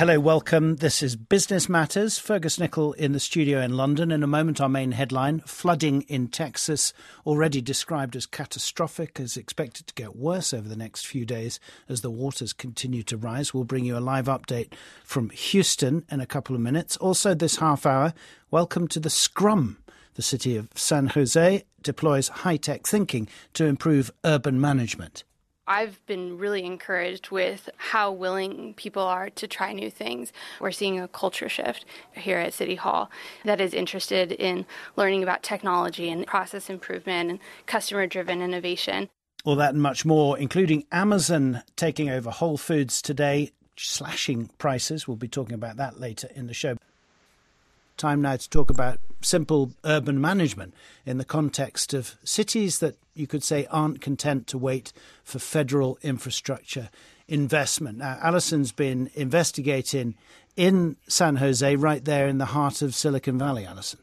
Hello, welcome. This is Business Matters. Fergus Nicoll in the studio in London. In a moment, our main headline flooding in Texas, already described as catastrophic, is expected to get worse over the next few days as the waters continue to rise. We'll bring you a live update from Houston in a couple of minutes. Also, this half hour, welcome to the Scrum. The city of San Jose deploys high tech thinking to improve urban management. I've been really encouraged with how willing people are to try new things. We're seeing a culture shift here at City Hall that is interested in learning about technology and process improvement and customer driven innovation. All that and much more, including Amazon taking over Whole Foods today, slashing prices. We'll be talking about that later in the show time now to talk about simple urban management in the context of cities that you could say aren't content to wait for federal infrastructure investment. Now, Alison's been investigating in San Jose, right there in the heart of Silicon Valley, Alison.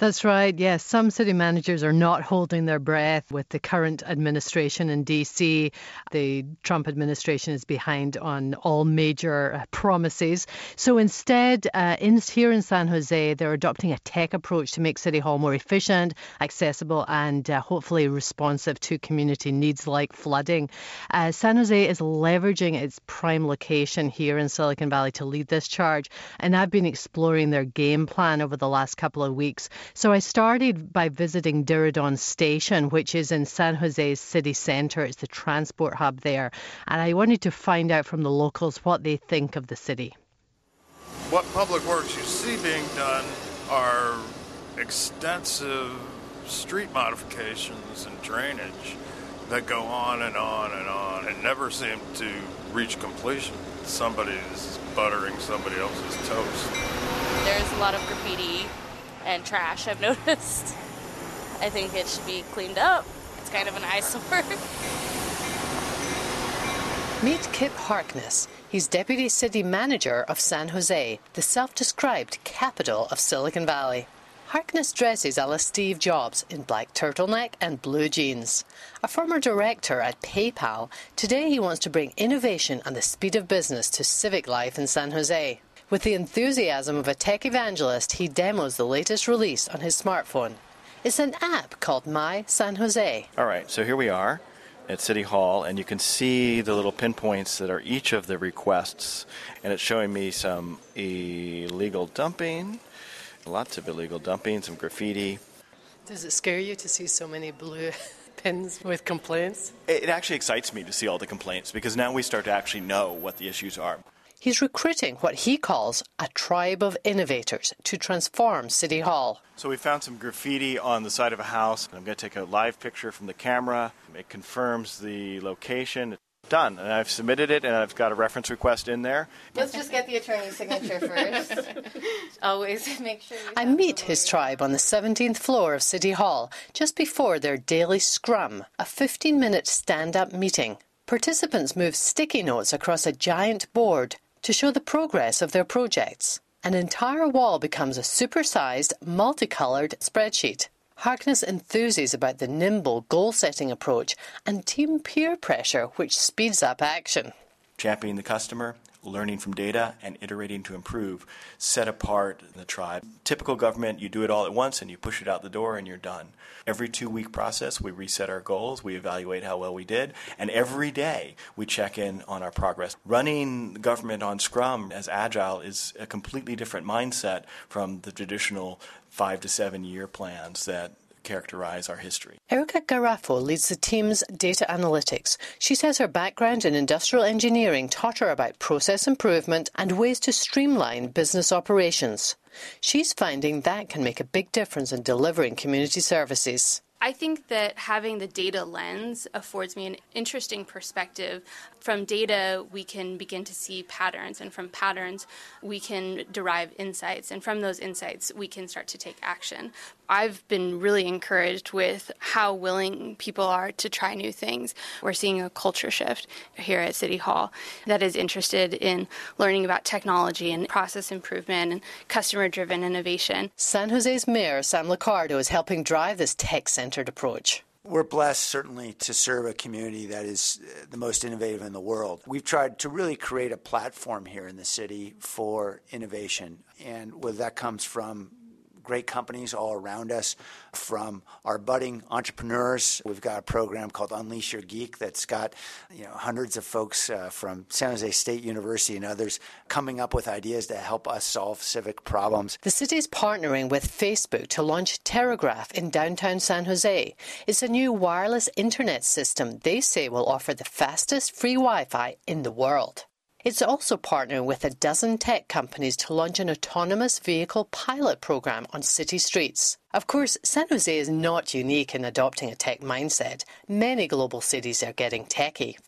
That's right. Yes, some city managers are not holding their breath with the current administration in DC. The Trump administration is behind on all major uh, promises. So instead, uh, in, here in San Jose, they're adopting a tech approach to make City Hall more efficient, accessible, and uh, hopefully responsive to community needs like flooding. Uh, San Jose is leveraging its prime location here in Silicon Valley to lead this charge, and I've been exploring their game plan over the last couple of weeks. So I started by visiting Diridon Station, which is in San Jose's city centre. It's the transport hub there. And I wanted to find out from the locals what they think of the city. What public works you see being done are extensive street modifications and drainage that go on and on and on and never seem to reach completion. Somebody's buttering somebody else's toast. There's a lot of graffiti and trash, I've noticed. I think it should be cleaned up. It's kind of an eyesore. Meet Kip Harkness. He's Deputy City Manager of San Jose, the self described capital of Silicon Valley. Harkness dresses a la Steve Jobs in black turtleneck and blue jeans. A former director at PayPal, today he wants to bring innovation and the speed of business to civic life in San Jose. With the enthusiasm of a tech evangelist, he demos the latest release on his smartphone. It's an app called My San Jose. All right, so here we are at City Hall, and you can see the little pinpoints that are each of the requests, and it's showing me some illegal dumping, lots of illegal dumping, some graffiti. Does it scare you to see so many blue pins with complaints? It actually excites me to see all the complaints because now we start to actually know what the issues are. He's recruiting what he calls a tribe of innovators to transform City Hall. So we found some graffiti on the side of a house. I'm going to take a live picture from the camera. It confirms the location. Done. And I've submitted it and I've got a reference request in there. Let's just get the attorney's signature first. Always make sure. I meet his tribe on the 17th floor of City Hall just before their daily scrum, a 15 minute stand up meeting. Participants move sticky notes across a giant board to show the progress of their projects. An entire wall becomes a supersized, multicolored spreadsheet. Harkness enthuses about the nimble goal setting approach and team peer pressure, which speeds up action. Championing the customer, learning from data, and iterating to improve set apart the tribe. Typical government, you do it all at once and you push it out the door and you're done. Every two week process, we reset our goals, we evaluate how well we did, and every day we check in on our progress. Running government on Scrum as agile is a completely different mindset from the traditional five to seven year plans that characterize our history. Erica Garafo leads the team's data analytics. She says her background in industrial engineering taught her about process improvement and ways to streamline business operations. She's finding that can make a big difference in delivering community services. I think that having the data lens affords me an interesting perspective. From data, we can begin to see patterns, and from patterns, we can derive insights, and from those insights, we can start to take action. I've been really encouraged with how willing people are to try new things. We're seeing a culture shift here at City Hall that is interested in learning about technology and process improvement and customer driven innovation. San Jose's Mayor Sam Liccardo is helping drive this tech centered approach. We're blessed, certainly, to serve a community that is uh, the most innovative in the world. We've tried to really create a platform here in the city for innovation, and whether that comes from great companies all around us, from our budding entrepreneurs. We've got a program called Unleash Your Geek that's got you know hundreds of folks uh, from San Jose State University and others coming up with ideas to help us solve civic problems. The city is partnering with Facebook to launch Terragraph in downtown San Jose. It's a new wireless internet system they say will offer the fastest free Wi-Fi in the world. It's also partnering with a dozen tech companies to launch an autonomous vehicle pilot program on city streets. Of course, San Jose is not unique in adopting a tech mindset. Many global cities are getting techy.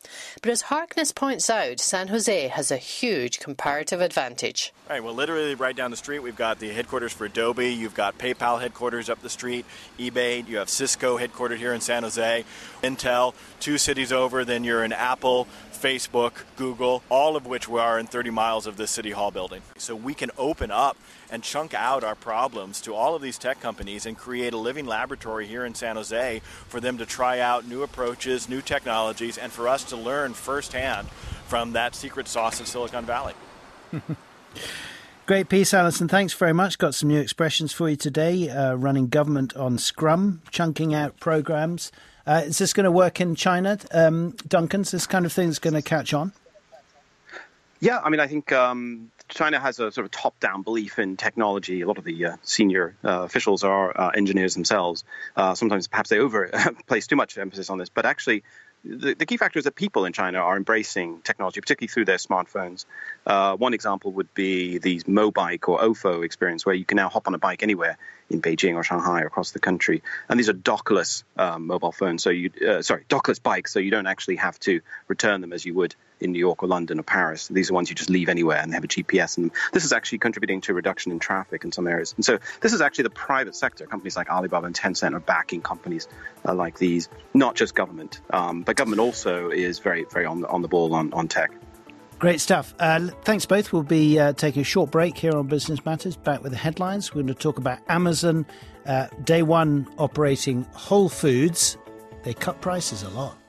But as Harkness points out, San Jose has a huge comparative advantage. Right, well, literally right down the street, we've got the headquarters for Adobe, you've got PayPal headquarters up the street, eBay, you have Cisco headquartered here in San Jose, Intel, two cities over, then you're in Apple, Facebook, Google, all of which we are in 30 miles of this City Hall building. So we can open up and chunk out our problems to all of these tech companies and create a living laboratory here in San Jose for them to try out new approaches, new technologies, and for us to learn firsthand from that secret sauce of Silicon Valley. Great piece, Alison. Thanks very much. Got some new expressions for you today. Uh, running government on Scrum, chunking out programs. Uh, is this going to work in China, um, Duncan? Is this kind of thing that's going to catch on? Yeah, I mean, I think um, China has a sort of top-down belief in technology. A lot of the uh, senior uh, officials are uh, engineers themselves. Uh, sometimes, perhaps they over place too much emphasis on this, but actually, the, the, key factor is that people in China are embracing technology, particularly through their smartphones. Uh, one example would be the Mobike or OFO experience, where you can now hop on a bike anywhere in Beijing or Shanghai or across the country. And these are dockless um, mobile phones, so you uh, sorry, dockless bikes, so you don't actually have to return them as you would in New York or London or Paris. These are ones you just leave anywhere and they have a GPS And. This is actually contributing to a reduction in traffic in some areas. And so this is actually the private sector. Companies like Alibaba and Tencent are backing companies uh, like these, not just government. Um, but government also is very, very on the, on the ball on, on tech. Great stuff. Uh, thanks both. We'll be uh, taking a short break here on Business Matters. Back with the headlines. We're going to talk about Amazon uh, day one operating Whole Foods. They cut prices a lot.